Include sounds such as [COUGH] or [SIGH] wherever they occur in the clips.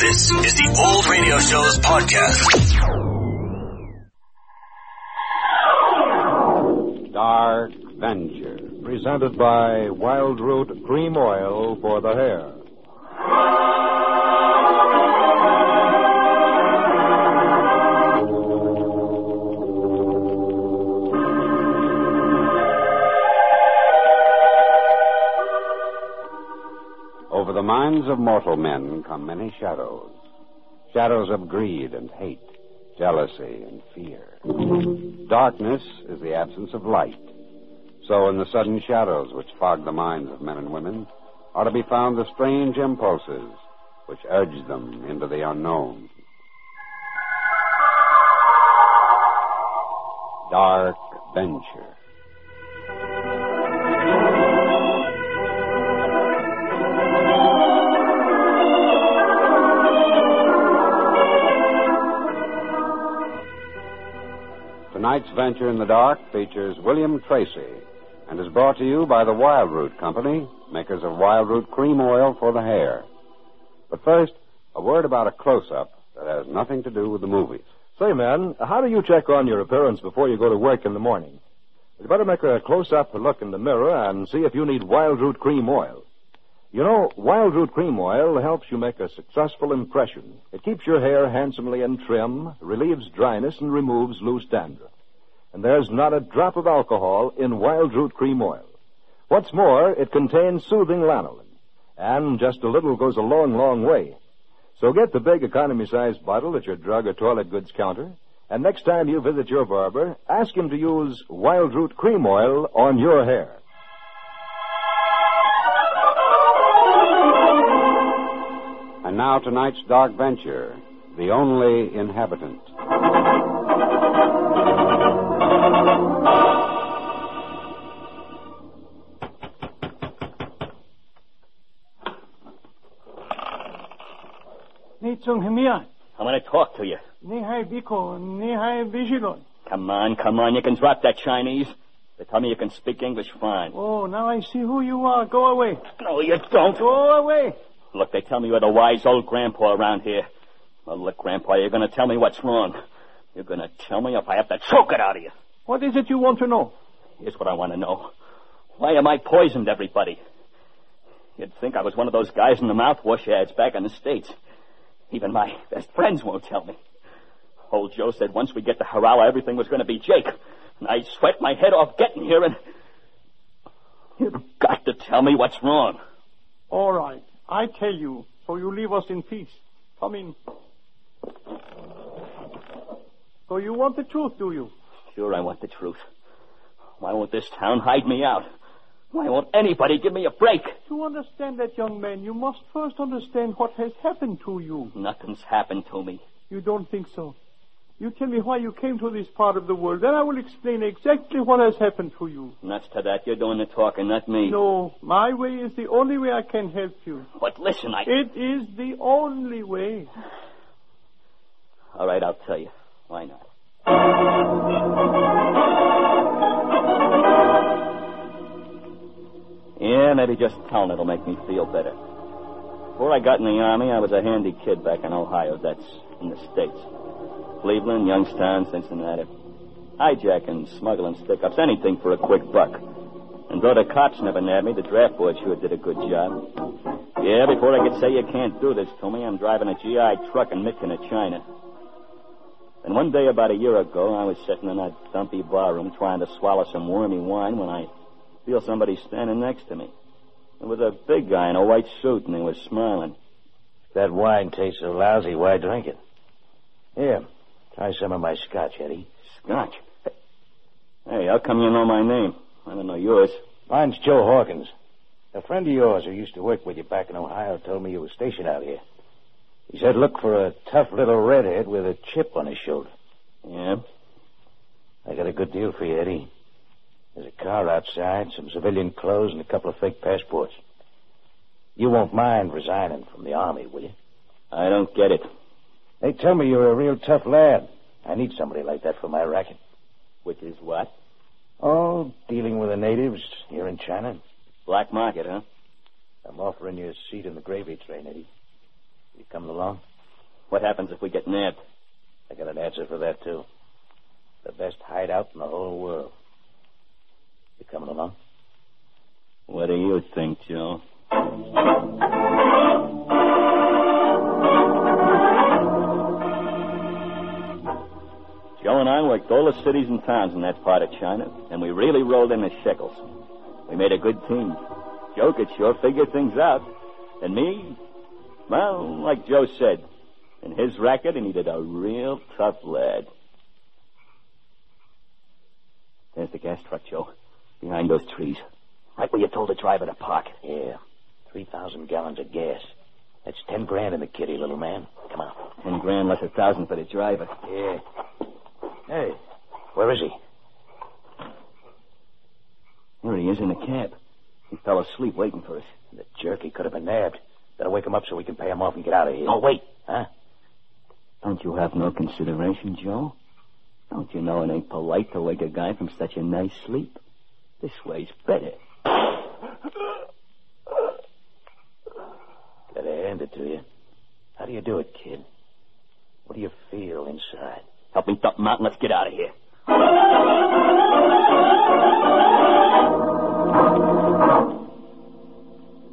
This is the Old Radio Show's podcast. Dark Venture, presented by Wild Root Cream Oil for the hair. Minds of mortal men come many shadows. Shadows of greed and hate, jealousy and fear. Darkness is the absence of light. So, in the sudden shadows which fog the minds of men and women, are to be found the strange impulses which urge them into the unknown. Dark Venture. Tonight's Venture in the Dark features William Tracy and is brought to you by the Wild Root Company, makers of Wild Root Cream Oil for the hair. But first, a word about a close-up that has nothing to do with the movies. Say, man, how do you check on your appearance before you go to work in the morning? You better make a close-up look in the mirror and see if you need Wild Root Cream Oil. You know, Wild Root Cream Oil helps you make a successful impression. It keeps your hair handsomely and trim, relieves dryness, and removes loose dandruff. And there's not a drop of alcohol in Wild Root Cream Oil. What's more, it contains soothing lanolin. And just a little goes a long, long way. So get the big economy-sized bottle at your drug or toilet goods counter, and next time you visit your barber, ask him to use Wild Root Cream Oil on your hair. And now tonight's Dark Venture, The Only Inhabitant. sung here. I want to talk to you. Nihai biko, nihai bijilon. Come on, come on. You can drop that Chinese. They tell me you can speak English fine. Oh, now I see who you are. Go away. No, you don't. Go away. Look, they tell me you're the wise old grandpa around here. Well, look, grandpa, you're going to tell me what's wrong. You're going to tell me if I have to choke it out of you. What is it you want to know? Here's what I want to know. Why am I poisoned, everybody? You'd think I was one of those guys in the mouthwash ads back in the States. Even my best friends won't tell me. Old Joe said once we get to Harala, everything was going to be Jake. And I sweat my head off getting here, and you've got to tell me what's wrong. All right. I tell you, so you leave us in peace. Come in. So you want the truth, do you? Sure, I want the truth. Why won't this town hide me out? Why won't anybody give me a break? To understand that, young man, you must first understand what has happened to you. Nothing's happened to me. You don't think so? You tell me why you came to this part of the world, then I will explain exactly what has happened to you. Nuts to that. You're doing the talking, not me. No, my way is the only way I can help you. But listen, I. It is the only way. All right, I'll tell you. Why not? Yeah, maybe just telling it'll make me feel better. Before I got in the Army, I was a handy kid back in Ohio. That's in the States. Cleveland, Youngstown, Cincinnati. Hijacking, smuggling stick-ups, anything for a quick buck. And though the cops never nabbed me, the draft board sure did a good job. Yeah, before I could say you can't do this to me, I'm driving a GI truck and Mitkin to China. And one day about a year ago, I was sitting in that dumpy barroom trying to swallow some wormy wine when I feel somebody standing next to me. It was a big guy in a white suit, and he was smiling. If that wine tastes so lousy, why drink it? Here, try some of my scotch, Eddie. Scotch. Hey, how come you know my name? I don't know yours. Mine's Joe Hawkins. A friend of yours who used to work with you back in Ohio told me you were stationed out here. He said look for a tough little redhead with a chip on his shoulder. Yeah? I got a good deal for you, Eddie. There's a car outside, some civilian clothes, and a couple of fake passports. You won't mind resigning from the army, will you? I don't get it. They tell me you're a real tough lad. I need somebody like that for my racket. Which is what? Oh, dealing with the natives here in China. Black market, huh? I'm offering you a seat in the gravy train, Eddie. You coming along? What happens if we get nabbed? I got an answer for that, too. The best hideout in the whole world. You coming along? What do you think, Joe? Joe and I worked all the cities and towns in that part of China, and we really rolled in the shekels. We made a good team. Joe could sure figure things out. And me, well, like Joe said, in his racket, he needed a real tough lad. There's the gas truck, Joe. Behind those trees. Right where you told the driver to park. Yeah. 3,000 gallons of gas. That's 10 grand in the kitty, little man. Come on. Ten grand less a thousand for the driver. Yeah. Hey, where is he? Here he is in the cab. He fell asleep waiting for us. The jerk, he could have been nabbed. Better wake him up so we can pay him off and get out of here. Oh, wait. Huh? Don't you have no consideration, Joe? Don't you know it ain't polite to wake a guy from such a nice sleep? This way's better. Gotta hand it to you. How do you do it, kid? What do you feel inside? Help me dump him out and let's get out of here.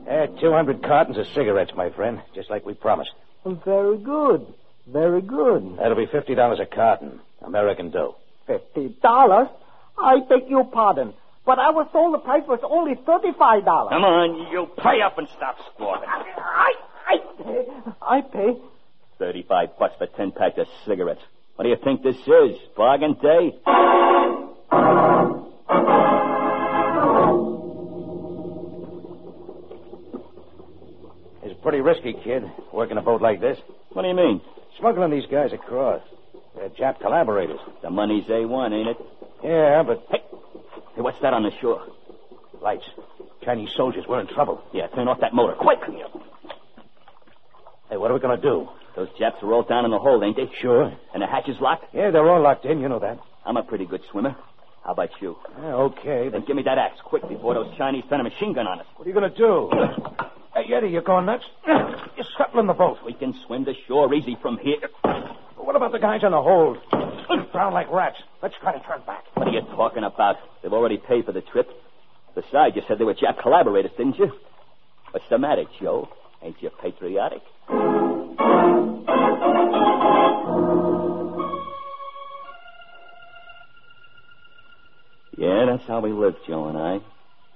Eh, 200 cartons of cigarettes, my friend, just like we promised. Very good. Very good. That'll be $50 a carton. American dough. Fifty dollars? I beg your pardon. But I was told the price was only thirty-five dollars. Come on, you pay up and stop squawking. I, I pay. I pay. Thirty-five bucks for ten packs of cigarettes. What do you think this is? Bargain day? It's pretty risky, kid, working a boat like this. What do you mean? Smuggling these guys across. They're Jap collaborators. The money's A1, ain't it? Yeah, but Hey, hey, what's that on the shore? lights. Chinese soldiers, we're in trouble. Yeah, turn off that motor. Quick! Hey, what are we gonna do? Those Japs are all down in the hold, ain't they? Sure. And the hatch is locked? Yeah, they're all locked in, you know that. I'm a pretty good swimmer. How about you? Yeah, okay, Then but give me that axe, quick, before those Chinese turn a machine gun on us. what are you gonna do? [COUGHS] hey, Eddie, you're going nuts? [COUGHS] You're scuttling the boat. We can swim to shore easy from here. What about the guys on the hold? [COUGHS] Drown like rats. Let's try to turn back. What are you talking about? They've already paid for the trip. Besides, you said they were Jap collaborators, didn't you? What's the matter, Joe? Ain't you patriotic? Yeah, that's how we lived, Joe and I.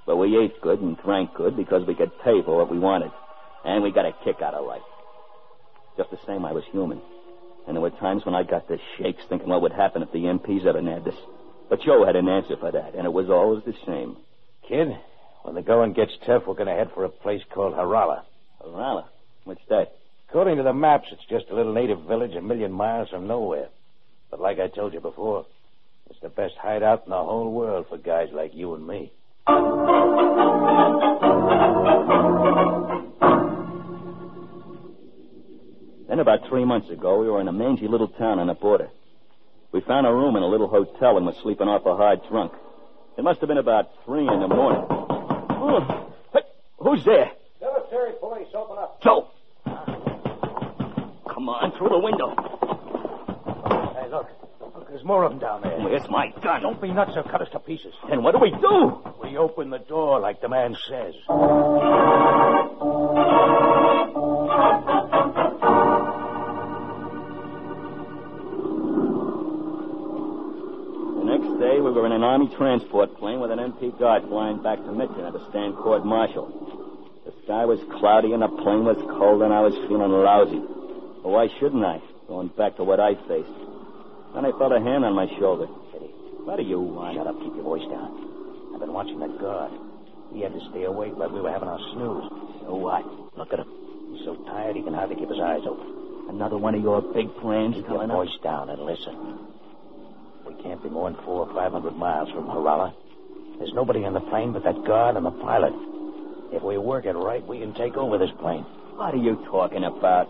But we ate good and drank good because we could pay for what we wanted. And we got a kick out of life. Just the same, I was human. And there were times when I got the shakes thinking what would happen if the MPs ever nabbed us. But Joe had an answer for that, and it was always the same. Kid, when the going gets tough, we're gonna head for a place called Harala. Harala? What's that? According to the maps, it's just a little native village a million miles from nowhere. But like I told you before, it's the best hideout in the whole world for guys like you and me. Then about three months ago, we were in a mangy little town on the border. We found a room in a little hotel and were sleeping off a hard drunk. It must have been about three in the morning. Oh, hey, who's there? Military police, open up. Joe! Come on, through the window. Hey, look. Look, there's more of them down there. Where's my gun? Don't be nuts, they'll cut us to pieces. Then what do we do? We open the door like the man says. We were in an Army transport plane with an MP guard flying back to Mitchell to stand court martial. The sky was cloudy and the plane was cold, and I was feeling lousy. But why shouldn't I? Going back to what I faced. Then I felt a hand on my shoulder. Kitty, What do you want? shut up. Keep your voice down. I've been watching that guard. He had to stay awake while we were having our snooze. So what? Look at him. He's so tired he can hardly keep his eyes open. Another one of your big plans Keep your coming up? voice down and listen. Can't be more than four or five hundred miles from Harala. There's nobody on the plane but that guard and the pilot. If we work it right, we can take over this plane. What are you talking about?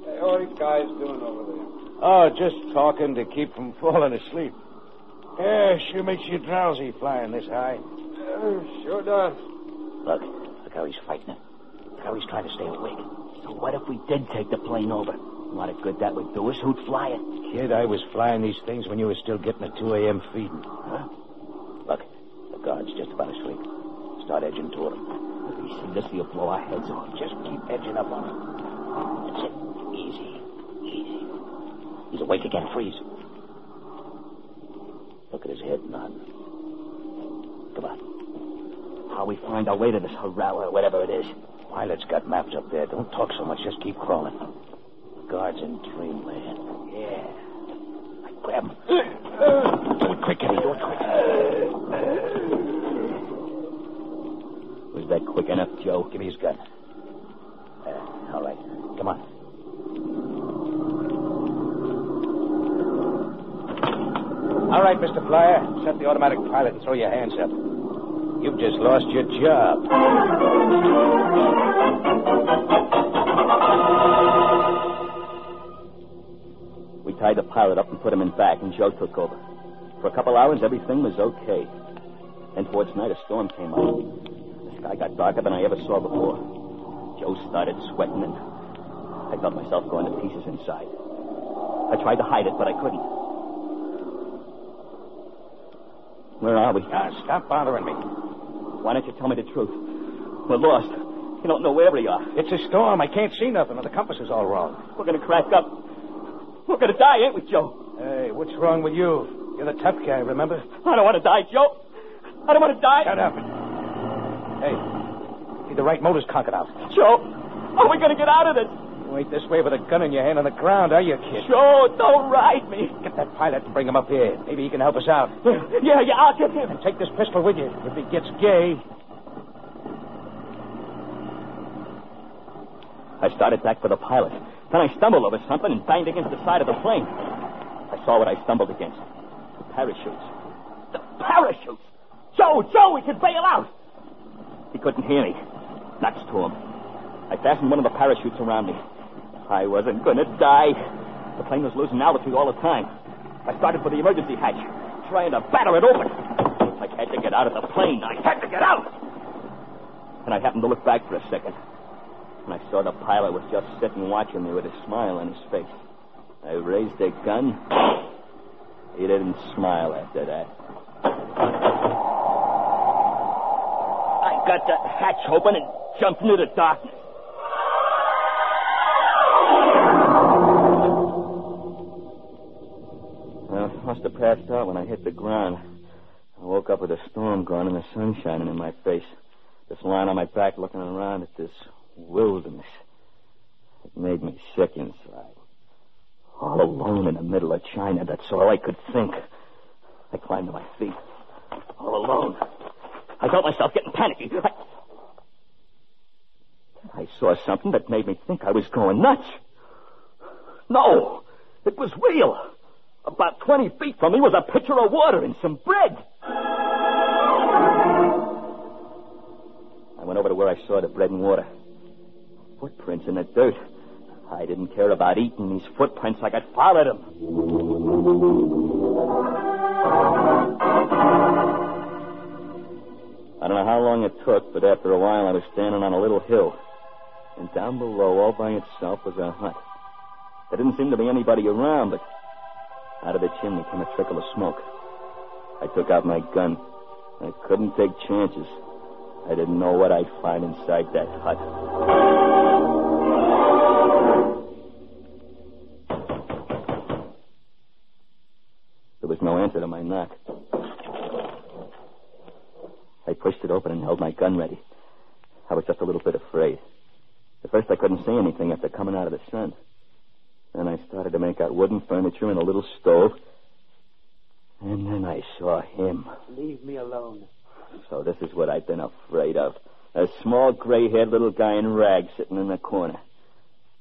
Hey, what are you guys doing over there? Oh, just talking to keep from falling asleep. Yeah, sure makes you drowsy flying this high. sure does. Look, look how he's fighting it. Look how he's trying to stay awake. So what if we did take the plane over? What a good that would do us. Who'd fly it? Kid, I was flying these things when you were still getting the 2 a.m. feeding. Huh? Look, the guard's just about asleep. Start edging toward him. If he sees us, he'll blow our heads off. Just keep edging up on him. That's it. Easy. Easy. He's awake again. Freeze. Look at his head nodding. Come on. How we find our way to this Harel or whatever it is. Pilot's got maps up there. Don't talk so much. Just keep crawling. Guards in dreamland. Yeah. I Grab him. Do it quick, Eddie. Do it quick. Was that quick enough, Joe? Give me his gun. Uh, all right. Come on. All right, Mr. Flyer. Shut the automatic pilot and throw your hands up. You've just lost your job. Tied the pilot up and put him in back, and Joe took over. For a couple hours, everything was okay. Then towards night, a storm came out. The sky got darker than I ever saw before. Joe started sweating, and I felt myself going to pieces inside. I tried to hide it, but I couldn't. Where are we? Now, stop bothering me. Why don't you tell me the truth? We're lost. You don't know where we are. It's a storm. I can't see nothing, and the compass is all wrong. We're going to crack up. We're going to die, ain't we, Joe? Hey, what's wrong with you? You're the tough guy, remember? I don't want to die, Joe. I don't want to die. Shut up. Hey, see the right motor's conquered out. Joe, how are we going to get out of this? You ain't this way with a gun in your hand on the ground, are you, kid? Joe, don't ride me. Get that pilot and bring him up here. Maybe he can help us out. Yeah, yeah, I'll get him. And take this pistol with you. If he gets gay. I started back for the pilot. Then I stumbled over something and banged against the side of the plane. I saw what I stumbled against. The parachutes. The parachutes! Joe, Joe, we could bail out! He couldn't hear me. Nuts to him. I fastened one of the parachutes around me. I wasn't going to die. The plane was losing altitude all the time. I started for the emergency hatch, trying to batter it open. I had to get out of the plane. I had to get out! And I happened to look back for a second. And I saw the pilot was just sitting watching me with a smile on his face. I raised a gun. He didn't smile after that. I got the hatch open and jumped into the darkness. Well, I must have passed out when I hit the ground. I woke up with a storm gone and the sun shining in my face. Just lying on my back looking around at this wilderness. It made me sick inside. All alone in the middle of China, that's all I could think. I climbed to my feet. All alone. I felt myself getting panicky. I, I saw something that made me think I was going nuts. No, it was real. About 20 feet from me was a pitcher of water and some bread. I went over to where I saw the bread and water. Footprints in the dirt. I didn't care about eating these footprints. I got followed them. I don't know how long it took, but after a while I was standing on a little hill. And down below, all by itself, was a hut. There didn't seem to be anybody around, but out of the chimney came a trickle of smoke. I took out my gun. I couldn't take chances. I didn't know what I'd find inside that hut. Answer to my knock. I pushed it open and held my gun ready. I was just a little bit afraid. At first, I couldn't see anything after coming out of the sun. Then I started to make out wooden furniture and a little stove. And then I saw him. Leave me alone. So this is what I've been afraid of. A small, gray-haired little guy in rags sitting in the corner.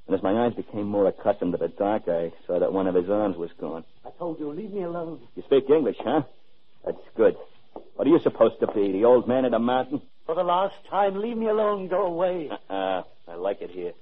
And as my eyes became more accustomed to the dark, I saw that one of his arms was gone. I told you, leave me alone. You speak English, huh? That's good. What are you supposed to be, the old man of the mountain? For the last time, leave me alone. Go away. Uh, I like it here.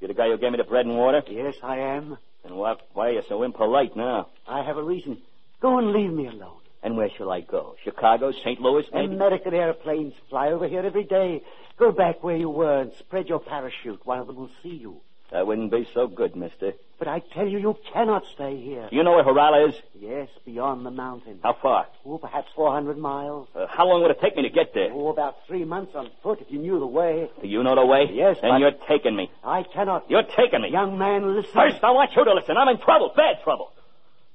You're the guy who gave me the bread and water? Yes, I am. Then what, why are you so impolite now? I have a reason. Go and leave me alone. And where shall I go? Chicago, St. Louis, maybe? American airplanes fly over here every day. Go back where you were and spread your parachute. One of them will see you. That wouldn't be so good, mister. But I tell you, you cannot stay here. Do you know where Harala is? Yes, beyond the mountain. How far? Oh, perhaps 400 miles. Uh, how long would it take me to get there? Oh, about three months on foot if you knew the way. Do you know the way? Yes, Then but- you're taking me. I cannot. You're taking me. Young man, listen. First, I want you to listen. I'm in trouble, bad trouble.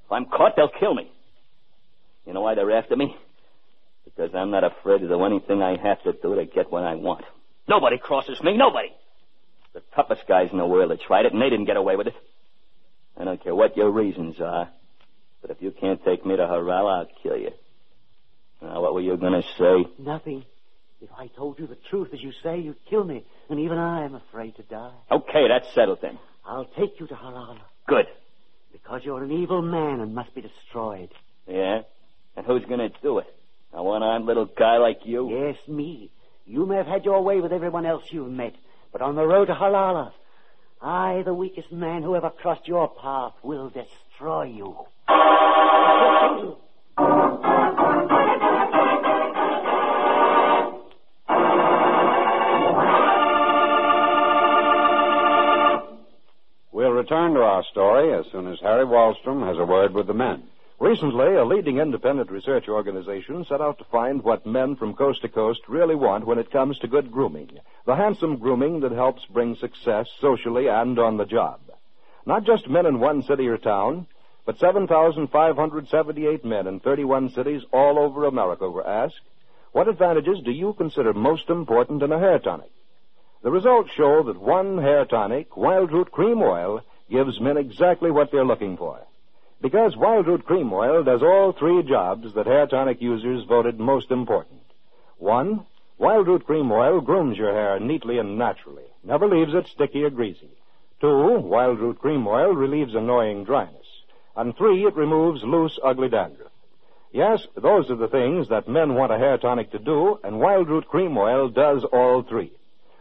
If I'm caught, they'll kill me. You know why they're after me? Because I'm not afraid to do anything I have to do to get what I want. Nobody crosses me, nobody. The toughest guys in the world have tried it, and they didn't get away with it. I don't care what your reasons are, but if you can't take me to Harala, I'll kill you. Now, what were you going to say? Nothing. If I told you the truth, as you say, you'd kill me. And even I am afraid to die. Okay, that's settled then. I'll take you to Harala. Good. Because you're an evil man and must be destroyed. Yeah? And who's going to do it? A one-armed little guy like you? Yes, me. You may have had your way with everyone else you've met, but on the road to Harala, I, the weakest man who ever crossed your path, will destroy you. We'll return to our story as soon as Harry Wallstrom has a word with the men. Recently, a leading independent research organization set out to find what men from coast to coast really want when it comes to good grooming. The handsome grooming that helps bring success socially and on the job. Not just men in one city or town, but 7,578 men in 31 cities all over America were asked, what advantages do you consider most important in a hair tonic? The results show that one hair tonic, Wild Root Cream Oil, gives men exactly what they're looking for. Because Wild Root Cream Oil does all three jobs that hair tonic users voted most important. One, Wild Root Cream Oil grooms your hair neatly and naturally, never leaves it sticky or greasy. Two, Wild Root Cream Oil relieves annoying dryness. And three, it removes loose, ugly dandruff. Yes, those are the things that men want a hair tonic to do, and Wild Root Cream Oil does all three.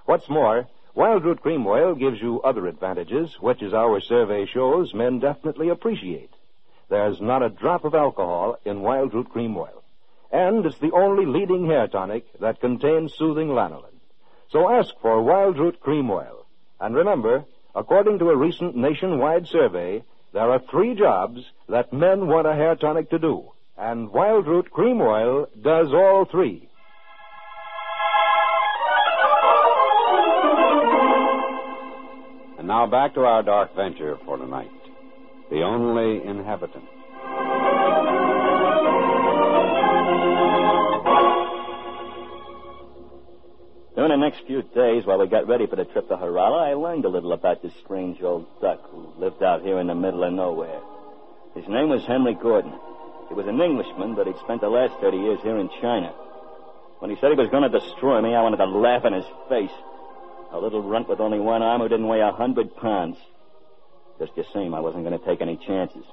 What's more, Wild Root Cream Oil gives you other advantages, which, as our survey shows, men definitely appreciate. There's not a drop of alcohol in Wild Root Cream Oil. And it's the only leading hair tonic that contains soothing lanolin. So ask for Wild Root Cream Oil. And remember, according to a recent nationwide survey, there are three jobs that men want a hair tonic to do. And Wild Root Cream Oil does all three. And now back to our dark venture for tonight. The only inhabitant. During the next few days, while we got ready for the trip to Harala, I learned a little about this strange old duck who lived out here in the middle of nowhere. His name was Henry Gordon. He was an Englishman, but he'd spent the last 30 years here in China. When he said he was going to destroy me, I wanted to laugh in his face. A little runt with only one arm who didn't weigh a hundred pounds. Just the same, I wasn't going to take any chances.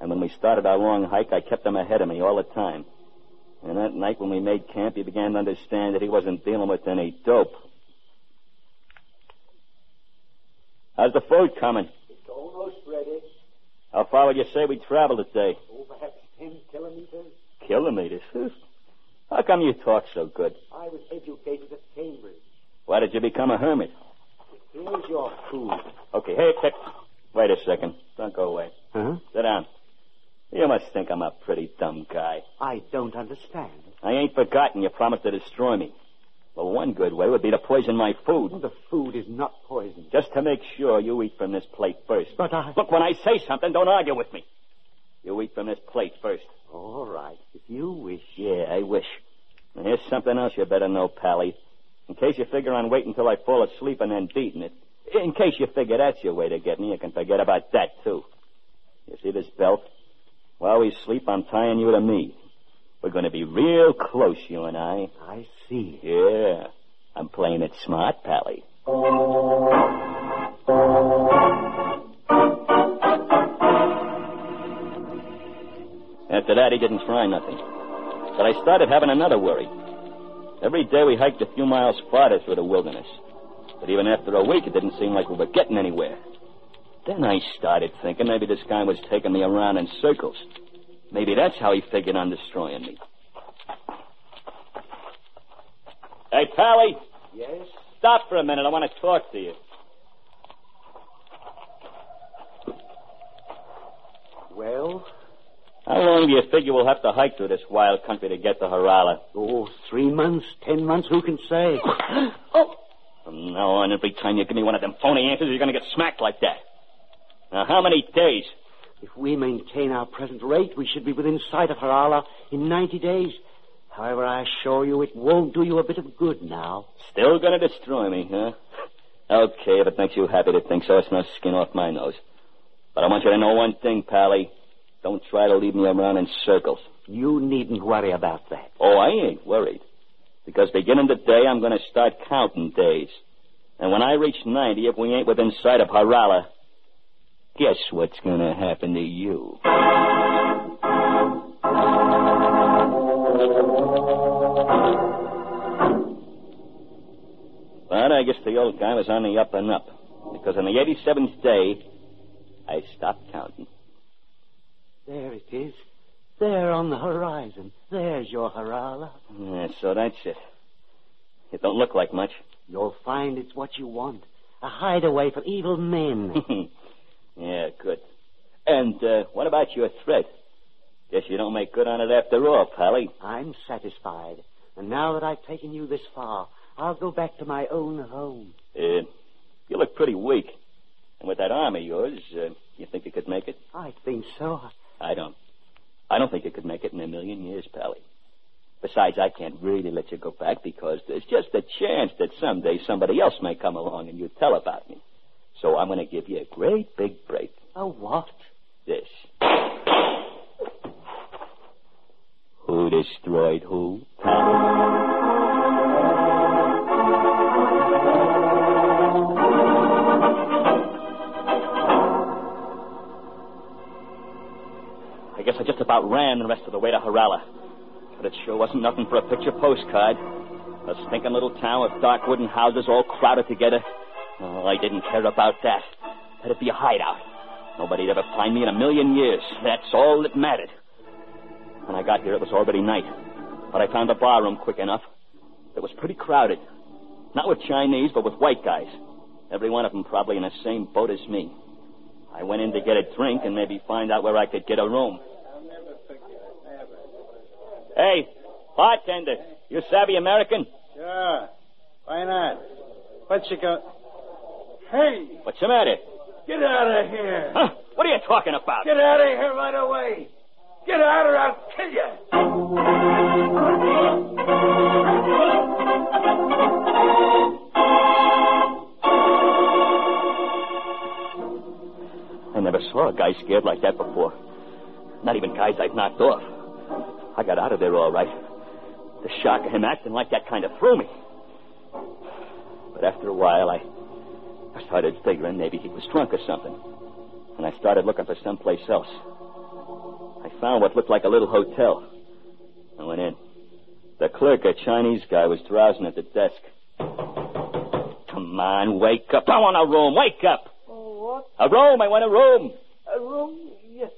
And when we started our long hike, I kept him ahead of me all the time. And that night when we made camp, he began to understand that he wasn't dealing with any dope. How's the food coming? It's almost ready. How far would you say we traveled today? Oh, perhaps ten kilometers. Kilometers. How come you talk so good? I was educated at Cambridge. Why did you become a hermit? Here's your food. Okay, hey, hey, wait a second. Don't go away. Huh? Sit down. You must think I'm a pretty dumb guy. I don't understand. I ain't forgotten you promised to destroy me. Well, one good way would be to poison my food. The food is not poisoned. Just to make sure you eat from this plate first. But I... Look, when I say something, don't argue with me. You eat from this plate first. All right, if you wish. Yeah, I wish. And here's something else you better know, Pally. In case you figure on waiting until I fall asleep and then beating it. In case you figure that's your way to get me, you can forget about that, too. You see this belt? While we sleep, I'm tying you to me. We're going to be real close, you and I. I see. Yeah. I'm playing it smart, Pally. After that, he didn't try nothing. But I started having another worry. Every day we hiked a few miles farther through the wilderness. But even after a week, it didn't seem like we were getting anywhere. Then I started thinking maybe this guy was taking me around in circles. Maybe that's how he figured on destroying me. Hey, Pally. Yes? Stop for a minute. I want to talk to you. Well? How long do you figure we'll have to hike through this wild country to get to Harala? Oh, three months, ten months, who can say? oh! From now on, every time you give me one of them phony answers, you're going to get smacked like that. Now, how many days? If we maintain our present rate, we should be within sight of Harala in 90 days. However, I assure you it won't do you a bit of good now. Still going to destroy me, huh? Okay, if it makes you happy to think so, it's no skin off my nose. But I want you to know one thing, Pally. Don't try to lead me around in circles. You needn't worry about that. Oh, I ain't worried. Because beginning today, I'm going to start counting days. And when I reach 90, if we ain't within sight of Harala, guess what's going to happen to you? But I guess the old guy was on the up and up. Because on the 87th day, I stopped counting. There it is. There on the horizon. There's your Harala. Yeah, so that's it. It don't look like much. You'll find it's what you want. A hideaway for evil men. [LAUGHS] yeah, good. And uh, what about your threat? Guess you don't make good on it after all, Pally. I'm satisfied. And now that I've taken you this far, I'll go back to my own home. Uh, you look pretty weak. And with that arm of yours, uh, you think you could make it? I think so. I don't. I don't think you could make it in a million years, Pally. Besides, I can't really let you go back because there's just a chance that someday somebody else may come along and you tell about me. So I'm going to give you a great big break. A what? This. Who destroyed who? Guess I just about ran the rest of the way to Harala. But it sure wasn't nothing for a picture postcard. A stinking little town with dark wooden houses all crowded together. Oh, I didn't care about that. That'd be a hideout. Nobody'd ever find me in a million years. That's all that mattered. When I got here, it was already night. But I found a barroom quick enough. It was pretty crowded. Not with Chinese, but with white guys. Every one of them probably in the same boat as me. I went in to get a drink and maybe find out where I could get a room. Hey, bartender, you savvy American? Sure. Why not? What you go? Hey, What's the matter? get out of here! Huh? What are you talking about? Get out of here right away! Get out or I'll kill you! I never saw a guy scared like that before. Not even guys I've knocked off. I got out of there all right. The shock of him acting like that kind of threw me. But after a while, I, I started figuring maybe he was drunk or something. And I started looking for someplace else. I found what looked like a little hotel. I went in. The clerk, a Chinese guy, was drowsing at the desk. Come on, wake up. I want a room. Wake up. Oh, what? A room. I want a room. A room? Yes.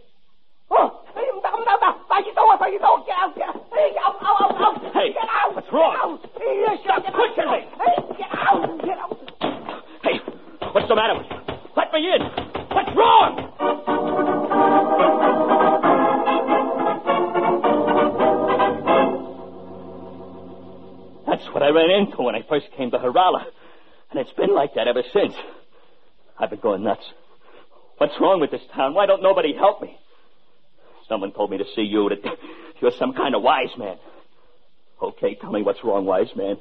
Oh! Hey, no, Hey, you hey, you don't, get out, get out! Hey, out, out, out, out! Hey, get out! what's wrong? Get out! Hey, you Stop get pushing out. me. Hey, get out, get out! Hey, what's the matter with you? Let me in. What's wrong? That's what I ran into when I first came to Harala. And it's been like that ever since. I've been going nuts. What's wrong with this town? Why don't nobody help me? Someone told me to see you, that [LAUGHS] you're some kind of wise man. Okay, tell me what's wrong, wise man.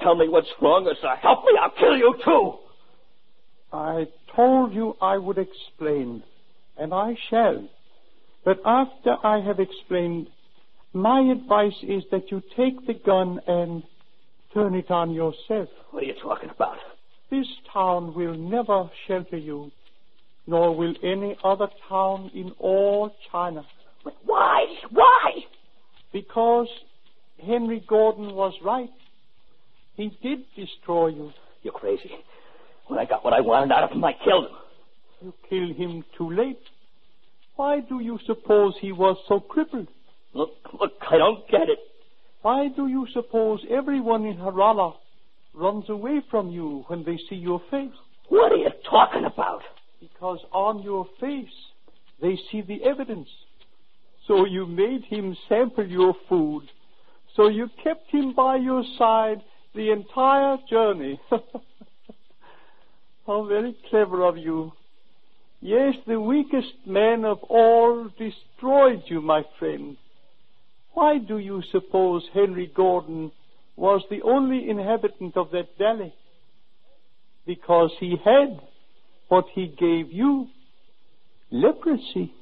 Tell me what's wrong, or so help me, I'll kill you too. I told you I would explain, and I shall. But after I have explained, my advice is that you take the gun and turn it on yourself. What are you talking about? This town will never shelter you, nor will any other town in all China, But why? Why? because Henry Gordon was right. He did destroy you. You're crazy. When I got what I wanted out of him, I killed him. You killed him too late. Why do you suppose he was so crippled? Look, look, I don't get it. Why do you suppose everyone in Harala runs away from you when they see your face? What are you talking about? Because on your face they see the evidence. So you made him sample your food. So you kept him by your side the entire journey. [LAUGHS] How very clever of you. Yes, the weakest man of all destroyed you, my friend. Why do you suppose Henry Gordon was the only inhabitant of that valley? Because he had what he gave you leprosy.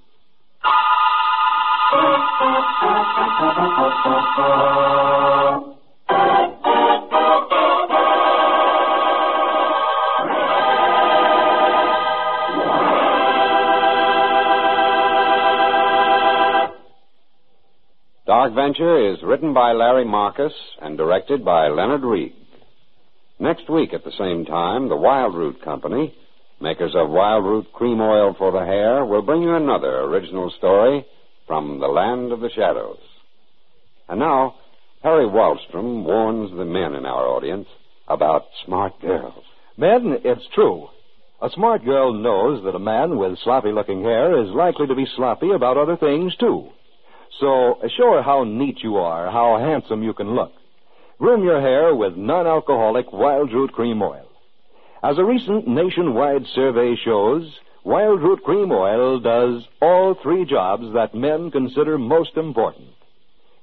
Dark Venture is written by Larry Marcus and directed by Leonard Reed. Next week at the same time, the Wild Root Company, makers of Wild Root Cream Oil for the Hair, will bring you another original story from the land of the shadows. And now, Harry Wallstrom warns the men in our audience about smart girls. Men, it's true. A smart girl knows that a man with sloppy looking hair is likely to be sloppy about other things, too. So show her how neat you are, how handsome you can look. Groom your hair with non-alcoholic wild root cream oil. As a recent nationwide survey shows, wild root cream oil does all three jobs that men consider most important.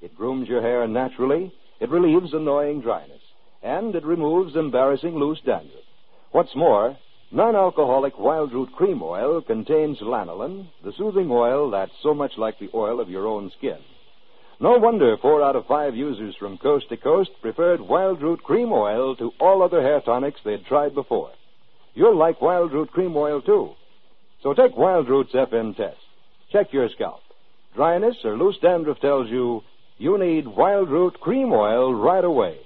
It grooms your hair naturally, it relieves annoying dryness, and it removes embarrassing loose dandruff. What's more, Non-alcoholic wild root cream oil contains lanolin, the soothing oil that's so much like the oil of your own skin. No wonder four out of five users from coast to coast preferred wild root cream oil to all other hair tonics they'd tried before. You'll like wild root cream oil too. So take wild root's FN test. Check your scalp. Dryness or loose dandruff tells you you need wild root cream oil right away.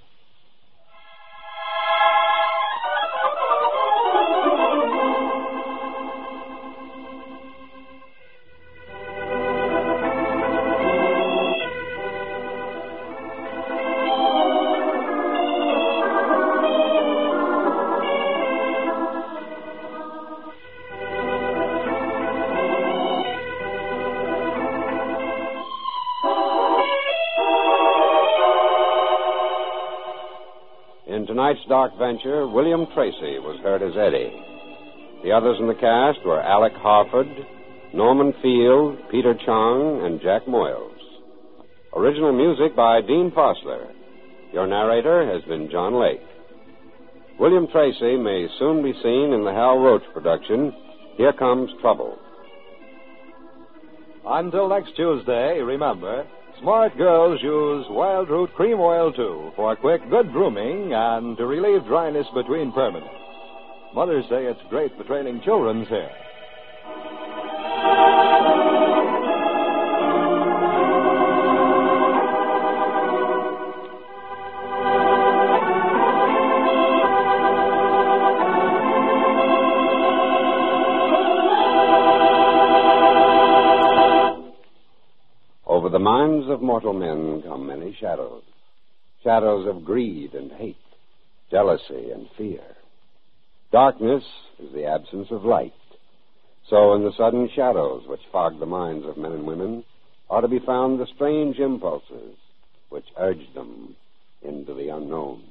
In tonight's Dark Venture, William Tracy was heard as Eddie. The others in the cast were Alec Harford, Norman Field, Peter Chong, and Jack Moyles. Original music by Dean Fosler. Your narrator has been John Lake. William Tracy may soon be seen in the Hal Roach production, Here Comes Trouble. Until next Tuesday, remember, smart girls use wild root cream oil too for quick, good grooming and to relieve dryness between permanents. Mothers say it's great for training children's hair. Over the minds of mortal men come many shadows. Shadows of greed and hate, jealousy and fear. Darkness is the absence of light. So in the sudden shadows which fog the minds of men and women are to be found the strange impulses which urge them into the unknown.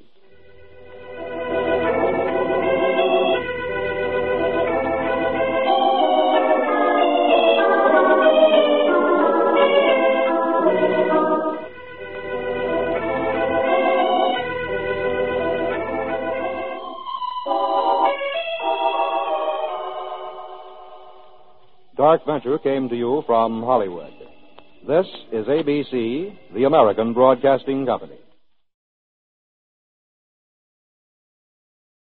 Dark Venture came to you from Hollywood. This is ABC, the American Broadcasting Company.